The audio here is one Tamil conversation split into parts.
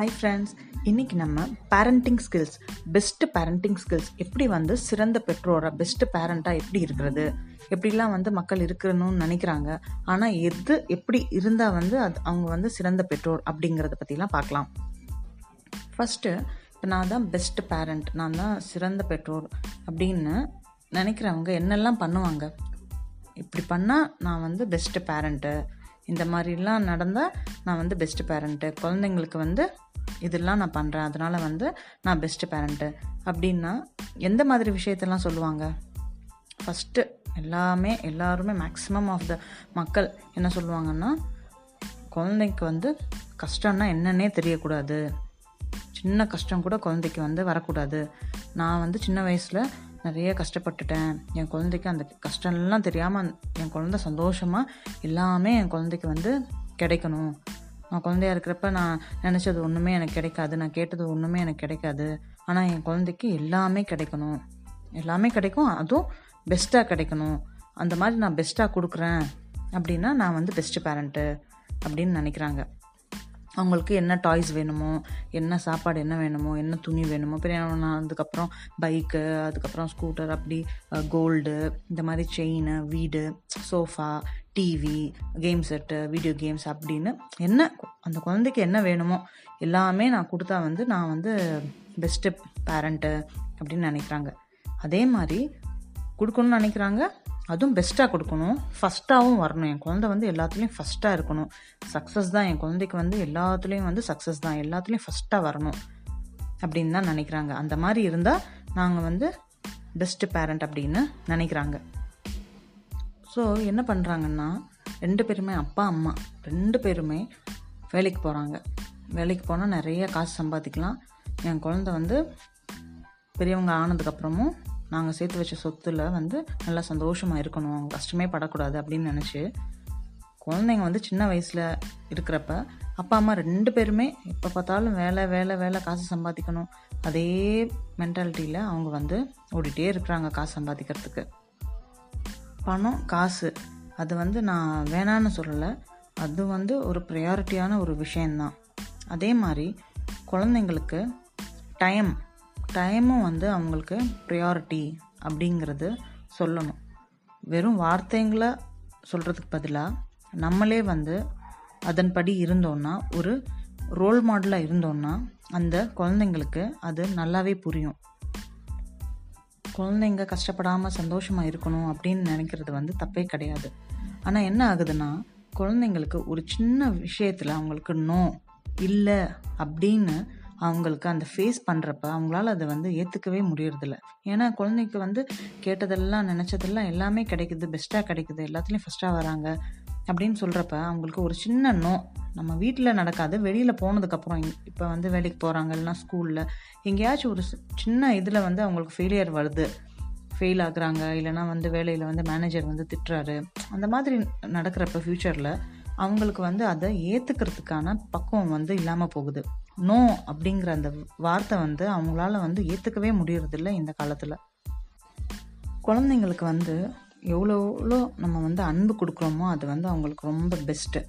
ஹாய் ஃப்ரெண்ட்ஸ் இன்றைக்கி நம்ம parenting skills best parenting skills எப்படி வந்து சிறந்த பெற்றோராக பெஸ்ட்டு பேரண்ட்டாக எப்படி இருக்கிறது? எப்படிலாம் வந்து மக்கள் இருக்கணும்னு நினைக்கிறாங்க. ஆனால் எது எப்படி இருந்தால் வந்து அது அவங்க வந்து சிறந்த பெற்றோர் அப்படிங்கிறத பற்றிலாம் பார்க்கலாம். ஃபஸ்ட்டு இப்போ நான் தான் பெஸ்ட்டு பேரண்ட் நான் தான் சிறந்த பெற்றோர் அப்படின்னு நினைக்கிறவங்க என்னெல்லாம் பண்ணுவாங்க? இப்படி பண்ணால் நான் வந்து பெஸ்ட்டு பேரண்ட்டு இந்த மாதிரிலாம் நடந்தால் நான் வந்து பெஸ்ட்டு பேரண்ட்டு குழந்தைங்களுக்கு வந்து இதெல்லாம் நான் பண்ணுறேன் அதனால் வந்து நான் பெஸ்ட்டு பேரண்ட்டு அப்படின்னா எந்த மாதிரி விஷயத்தெல்லாம் சொல்லுவாங்க? ஃபஸ்ட்டு எல்லாமே எல்லாருமே மேக்ஸிமம் ஆஃப் த மக்கள் என்ன சொல்லுவாங்கன்னா குழந்தைக்கு வந்து கஷ்டம்னா என்னன்னே தெரியக்கூடாது. சின்ன கஷ்டம் கூட குழந்தைக்கு வந்து வரக்கூடாது. நான் வந்து சின்ன வயசில் நிறைய கஷ்டப்பட்டுட்டேன். என் குழந்தைக்கு அந்த கஷ்டம்லாம் தெரியாமல் என் குழந்தை சந்தோஷமாக எல்லாமே என் குழந்தைக்கு வந்து கிடைக்கணும். நான் குழந்தையா இருக்கிறப்ப நான் நினச்சது ஒன்றுமே எனக்கு கிடைக்காது. நான் கேட்டது ஒன்றுமே எனக்கு கிடைக்காது. ஆனால் என் குழந்தைக்கு எல்லாமே கிடைக்கணும். எல்லாமே கிடைக்கும். அதுவும் பெஸ்ட்டாக கிடைக்கணும். அந்த மாதிரி நான் பெஸ்ட்டாக கொடுக்குறேன். அப்படின்னா நான் வந்து பெஸ்ட்டு பேரண்ட்டு அப்படின்னு நினைக்கிறாங்க. அவங்களுக்கு என்ன டாய்ஸ் வேணுமோ என்ன சாப்பாடு என்ன வேணுமோ என்ன துணி வேணுமோ பிரியாணம் அதுக்கப்புறம் பைக்கு அதுக்கப்புறம் ஸ்கூட்டர் அப்படி கோல்டு இந்த மாதிரி செயின் வீடு sofa TV game set video games அப்படின்னு என்ன அந்த குழந்தைக்கு என்ன வேணுமோ எல்லாமே நான் கொடுத்தா வந்து நான் வந்து பெஸ்ட்டு பேரண்ட்டு அப்படின்னு நினைக்கிறாங்க. அதே மாதிரி கொடுக்கணும்னு நினைக்கிறாங்க அதுவும் பெஸ்ட்டாக கொடுக்கணும். ஃபஸ்ட்டாகவும் வரணும். என் குழந்தை வந்து எல்லாத்துலேயும் ஃபஸ்ட்டாக இருக்கணும். சக்ஸஸ் தான். என் குழந்தைக்கு வந்து எல்லாத்துலேயும் வந்து சக்ஸஸ் தான். எல்லாத்துலேயும் ஃபஸ்ட்டாக வரணும். அப்படின்னு தான் நினைக்கிறாங்க. அந்த மாதிரி இருந்தால் நாங்கள் வந்து பெஸ்ட்டு பேரண்ட் அப்படின்னு நினைக்கிறாங்க. ஸோ என்ன பண்ணுறாங்கன்னா ரெண்டு பேருமே அப்பா அம்மா ரெண்டு பேருமே வேலைக்கு போகிறாங்க வேலைக்கு போனால் நிறைய காசு சம்பாதிக்கலாம். என் குழந்தை வந்து பெரியவங்க ஆனதுக்கப்புறமும் நாங்கள் சேர்த்து வச்ச சொத்துல வந்து நல்லா சந்தோஷமாக இருக்கணும். அவங்க கஷ்டமே படக்கூடாது அப்படின்னு நினச்சி குழந்தைங்க வந்து சின்ன வயசில் இருக்கிறப்ப அப்பா அம்மா ரெண்டு பேருமே எப்போ பார்த்தாலும் வேலை வேலை வேலை காசு சம்பாதிக்கணும். அதே மென்டாலிட்டியில் அவங்க வந்து ஓடிட்டே இருக்கிறாங்க காசு சம்பாதிக்கிறதுக்கு. பணம் காசு அது வந்து நான் வேணான்னு சொல்லலை. அது வந்து ஒரு ப்ரையாரிட்டியான ஒரு விஷயந்தான் அதே மாதிரி குழந்தைங்களுக்கு டைம் டைமும் வந்து அவங்களுக்கு ப்ரையாரிட்டி அப்படிங்கிறது சொல்லணும். வெறும் வார்த்தைங்களை சொல்கிறதுக்கு பதிலாக நம்மளே வந்து அதன்படி இருந்தோன்னா ஒரு ரோல் மாடலாக இருந்தோன்னா அந்த குழந்தைங்களுக்கு அது நல்லாவே புரியும். குழந்தைங்க கஷ்டப்படாமல் சந்தோஷமாக இருக்கணும் அப்படின்னு நினைக்கிறது வந்து தப்பே கிடையாது. ஆனால் என்ன ஆகுதுன்னா குழந்தைங்களுக்கு ஒரு சின்ன விஷயத்தில் அவங்களுக்கு நோ இல்லை அப்படின்னு அவங்களுக்கு அந்த ஃபேஸ் பண்ணுறப்ப அவங்களால அதை வந்து ஏற்றுக்கவே முடியறதில்ல. ஏன்னா குழந்தைக்கு வந்து கேட்டதெல்லாம் நினச்சதெல்லாம் எல்லாமே கிடைக்குது. பெஸ்ட்டாக கிடைக்குது. எல்லாத்துலேயும் ஃபஸ்ட்டாக வராங்க. அப்படின்னு சொல்கிறப்ப அவங்களுக்கு ஒரு சின்ன நோ நம்ம வீட்டில் நடக்காது. வெளியில் போனதுக்கப்புறம் இப்போ வந்து வேலைக்கு போகிறாங்க இல்லைனா ஸ்கூலில் எங்கேயாச்சும் ஒரு சின்ன இதில் வந்து அவங்களுக்கு ஃபெயிலியர் வருது. ஃபெயில் ஆகுறாங்க. இல்லைனா வந்து வேலையில் வந்து மேனேஜர் வந்து திட்டுறாரு. அந்த மாதிரி நடக்கிறப்ப ஃப்யூச்சரில் அவங்களுக்கு வந்து அதை ஏற்றுக்கிறதுக்கான பக்குவம் வந்து இல்லாமல் போகுது. நோ அப்படிங்கிற அந்த வார்த்தை வந்து அவங்களால வந்து ஏற்றுக்கவே முடியறதில்ல இந்த காலத்தில். குழந்தைங்களுக்கு வந்து எவ்வளோ எவ்வளோ நம்ம வந்து அன்பு கொடுக்குறோமோ அது வந்து அவங்களுக்கு ரொம்ப பெஸ்ட்டு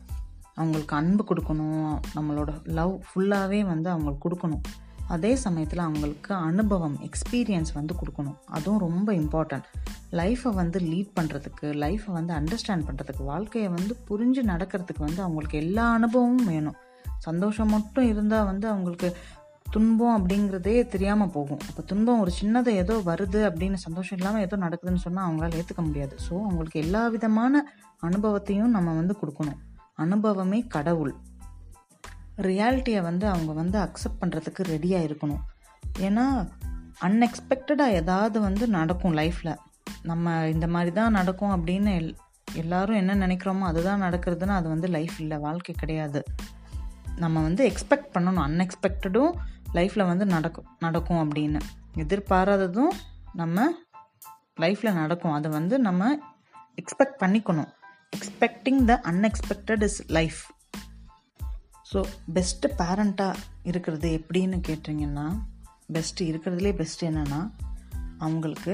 அவங்களுக்கு அன்பு கொடுக்கணும் நம்மளோட லவ் ஃபுல்லாகவே வந்து அவங்களுக்கு கொடுக்கணும். அதே சமயத்தில் அவங்களுக்கு அனுபவம் எக்ஸ்பீரியன்ஸ் வந்து கொடுக்கணும். அதுவும் ரொம்ப இம்பார்ட்டன்ட் லைஃப்பை வந்து லீட் பண்ணுறதுக்கு லைஃப்பை வந்து அண்டர்ஸ்டாண்ட் பண்ணுறதுக்கு வாழ்க்கையை வந்து புரிஞ்சு நடக்கிறதுக்கு வந்து அவங்களுக்கு எல்லா அனுபவமும் வேணும். சந்தோஷம் மட்டும் இருந்தால் வந்து அவங்களுக்கு துன்பம் அப்படிங்கிறதே தெரியாமல் போகும். அப்போ துன்பம் ஒரு சின்னதை ஏதோ வருது அப்படின்னு சந்தோஷம் இல்லாமல் ஏதோ நடக்குதுன்னு சொன்னால் அவங்களால ஏற்றுக்க முடியாது. ஸோ அவங்களுக்கு எல்லா விதமான அனுபவத்தையும் நம்ம வந்து கொடுக்கணும். அனுபவமே கடவுள். ரியாலிட்டியை வந்து அவங்க வந்து அக்செப்ட் பண்ணுறதுக்கு ரெடியாக இருக்கணும். ஏன்னா அன்எக்ஸ்பெக்டடாக ஏதாவது வந்து நடக்கும் லைஃப்பில் நம்ம இந்த மாதிரி தான் நடக்கும் அப்படின்னு எல் எல்லாரும் என்ன நினைக்கிறோமோ அதுதான் நடக்கிறதுன்னா அது வந்து லைஃப் இல்லை வாழ்க்கை கிடையாது. நம்ம வந்து எக்ஸ்பெக்ட் பண்ணணும். அன்எக்ஸ்பெக்டடும் லைஃப்பில் வந்து நடக்கும். நடக்கும் அப்படின்னு. எதிர்பாராததும் நம்ம லைஃப்பில் நடக்கும். அதை வந்து நம்ம எக்ஸ்பெக்ட் பண்ணிக்கணும். Expecting the unexpected is life so best பேரண்ட்டாக இருக்கிறது எப்படின்னு கேட்டிங்கன்னா பெஸ்ட்டு இருக்கிறதுலே பெஸ்ட்டு என்னென்னா அவங்களுக்கு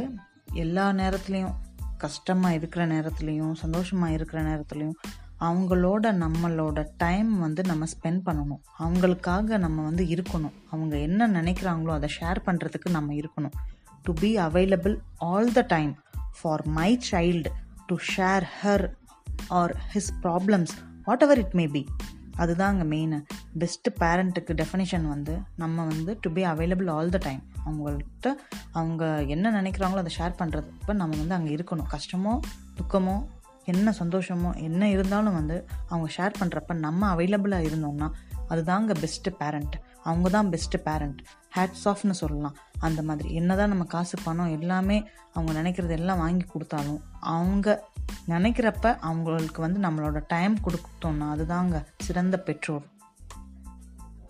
எல்லா நேரத்துலேயும் கஷ்டமாக இருக்கிற நேரத்துலையும் சந்தோஷமாக இருக்கிற நேரத்துலையும் அவங்களோட நம்மளோட டைம் வந்து நம்ம ஸ்பெண்ட் பண்ணணும். அவங்களுக்காக நம்ம வந்து இருக்கணும். அவங்க என்ன நினைக்கிறாங்களோ அதை ஷேர் பண்ணுறதுக்கு நம்ம இருக்கணும். To be available all the time for my child to share her or his problems whatever it may be அதுதான் அங்கே மெயின் பெஸ்ட்டு பேரண்ட்டுக்கு டெஃபினேஷன் வந்து நம்ம வந்து to be available all the time அவங்கள்ட்ட அவங்க என்ன நினைக்கிறாங்களோ அதை ஷேர் பண்ணுறது இப்போ நம்ம வந்து அங்கே இருக்கணும். கஷ்டமோ துக்கமோ என்ன சந்தோஷமோ என்ன இருந்தாலும் வந்து அவங்க ஷேர் பண்ணுறப்ப நம்ம அவைலபிளாக இருந்தோம்னா அதுதாங்க பெஸ்ட்டு பேரண்ட் அவங்க தான் பெஸ்ட்டு பேரண்ட் ஹேட்ஸ் ஆஃப்னு சொல்லலாம். அந்த மாதிரி என்னதான் நம்ம காசு பணம் எல்லாமே அவங்க நினைக்கிறது எல்லாம் வாங்கி கொடுத்தாலும் அவங்க நினைக்கிறப்ப அவங்களுக்கு வந்து நம்மளோட டைம் கொடுத்தோம்னா அதுதாங்க சிறந்த பெற்றோர்.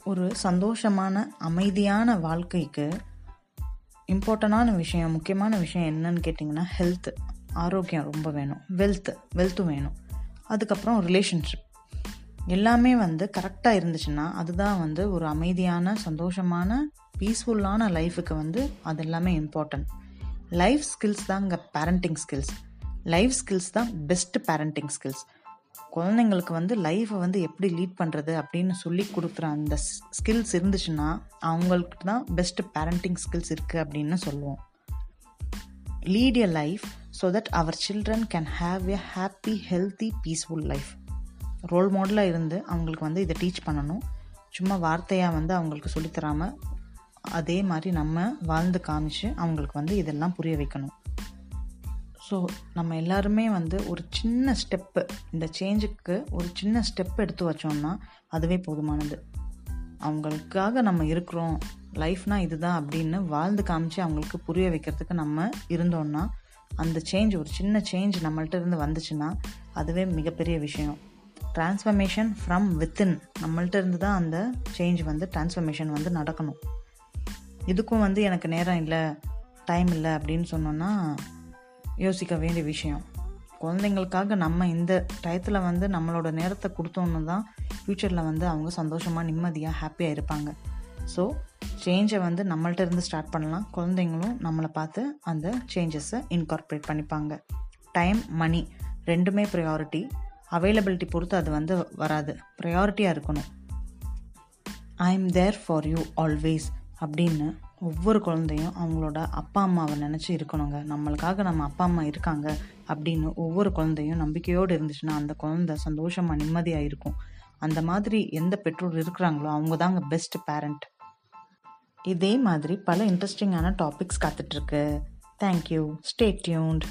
ஒரு சந்தோஷமான அமைதியான வாழ்க்கைக்கு இம்பார்ட்டண்டான விஷயம் முக்கியமான விஷயம் என்னன்னு கேட்டிங்கன்னா ஹெல்த்து ஆரோக்கியம் ரொம்ப வேணும். வெல்த் வெல்த்தும் வேணும். அதுக்கப்புறம் ரிலேஷன்ஷிப் எல்லாமே வந்து கரெக்டாக இருந்துச்சுன்னா அதுதான் வந்து ஒரு அமைதியான சந்தோஷமான பீஸ்ஃபுல்லான லைஃபுக்கு வந்து அது எல்லாமே இம்பார்ட்டன்ட் லைஃப் ஸ்கில்ஸ் தான் இங்கே பேரண்டிங் ஸ்கில்ஸ் லைஃப் ஸ்கில்ஸ் தான் பெஸ்ட்டு பேரண்டிங் ஸ்கில்ஸ் குழந்தைங்களுக்கு வந்து லைஃப்பை வந்து எப்படி லீட் பண்ணுறது அப்படின்னு சொல்லி கொடுக்குற அந்த ஸ்கில்ஸ் இருந்துச்சுன்னா அவங்களுக்கு தான் பெஸ்ட்டு பேரண்டிங் ஸ்கில்ஸ் இருக்குது அப்படின்னு சொல்லுவோம். Lead a life so that our children can have a happy healthy peaceful life role மாடலாக இருந்து அவங்களுக்கு வந்து இதை டீச் பண்ணணும். சும்மா வார்த்தையாக வந்து அவங்களுக்கு சொல்லித்தராமல் அதே மாதிரி நம்ம வாழ்ந்து காமிச்சு அவங்களுக்கு வந்து இதெல்லாம் புரிய வைக்கணும். ஸோ நம்ம எல்லாருமே வந்து ஒரு சின்ன ஸ்டெப்பு இந்த சேஞ்சுக்கு ஒரு சின்ன ஸ்டெப் எடுத்து வச்சோம்னா அதுவே போதுமானது. அவங்களுக்காக நம்ம இருக்கிறோம். லைஃப்னால் இதுதான் அப்படின்னு வாழ்ந்து காமிச்சு அவங்களுக்கு புரிய வைக்கிறதுக்கு நம்ம இருந்தோம்னா அந்த சேஞ்ச் ஒரு சின்ன சேஞ்ச் நம்மள்ட்ட இருந்து வந்துச்சுன்னா அதுவே மிகப்பெரிய விஷயம். டிரான்ஸ்ஃபர்மேஷன் ஃப்ரம் வித்தின் நம்மள்கிட்ட இருந்து தான் அந்த சேஞ்ச் வந்து டிரான்ஸ்ஃபர்மேஷன் வந்து நடக்கணும். இதுக்கும் வந்து எனக்கு நேரம் இல்லை டைம் இல்லை அப்படின்னு சொன்னோன்னா யோசிக்க வேண்டிய விஷயம். குழந்தைங்களுக்காக நம்ம இந்த டயத்தில் வந்து நம்மளோட நேரத்தை கொடுத்தோன்னு தான் ஃப்யூச்சரில் வந்து அவங்க சந்தோஷமாக நிம்மதியாக ஹாப்பியாக இருப்பாங்க. ஸோ சேஞ்சை வந்து நம்மள்ட்ட இருந்து ஸ்டார்ட் பண்ணலாம். குழந்தைங்களும் நம்மளை பார்த்து அந்த சேஞ்சஸை இன்கார்பரேட் பண்ணிப்பாங்க. டைம் மணி ரெண்டுமே ப்ரையாரிட்டி அவைலபிலிட்டி பொறுத்து அது வந்து வராது. ப்ரையாரிட்டியாக இருக்கணும். I am there for you always அப்படின்னு ஒவ்வொரு குழந்தையும் அவங்களோட அப்பா அம்மாவை நினச்சி இருக்கணுங்க. நம்மளுக்காக நம்ம அப்பா அம்மா இருக்காங்க அப்படின்னு ஒவ்வொரு குழந்தையும் நம்பிக்கையோடு இருந்துச்சுன்னா அந்த குழந்தை சந்தோஷமாக நிம்மதியாக இருக்கும். அந்த மாதிரி எந்த பெற்றோர் இருக்கிறாங்களோ அவங்க தாங்க பெஸ்ட் பேரண்ட் இதே மாதிரி பல இன்ட்ரெஸ்டிங்கான டாபிக்ஸ் காத்துட்ருக்கு தேங்க்யூ ஸ்டே டியூன்ட்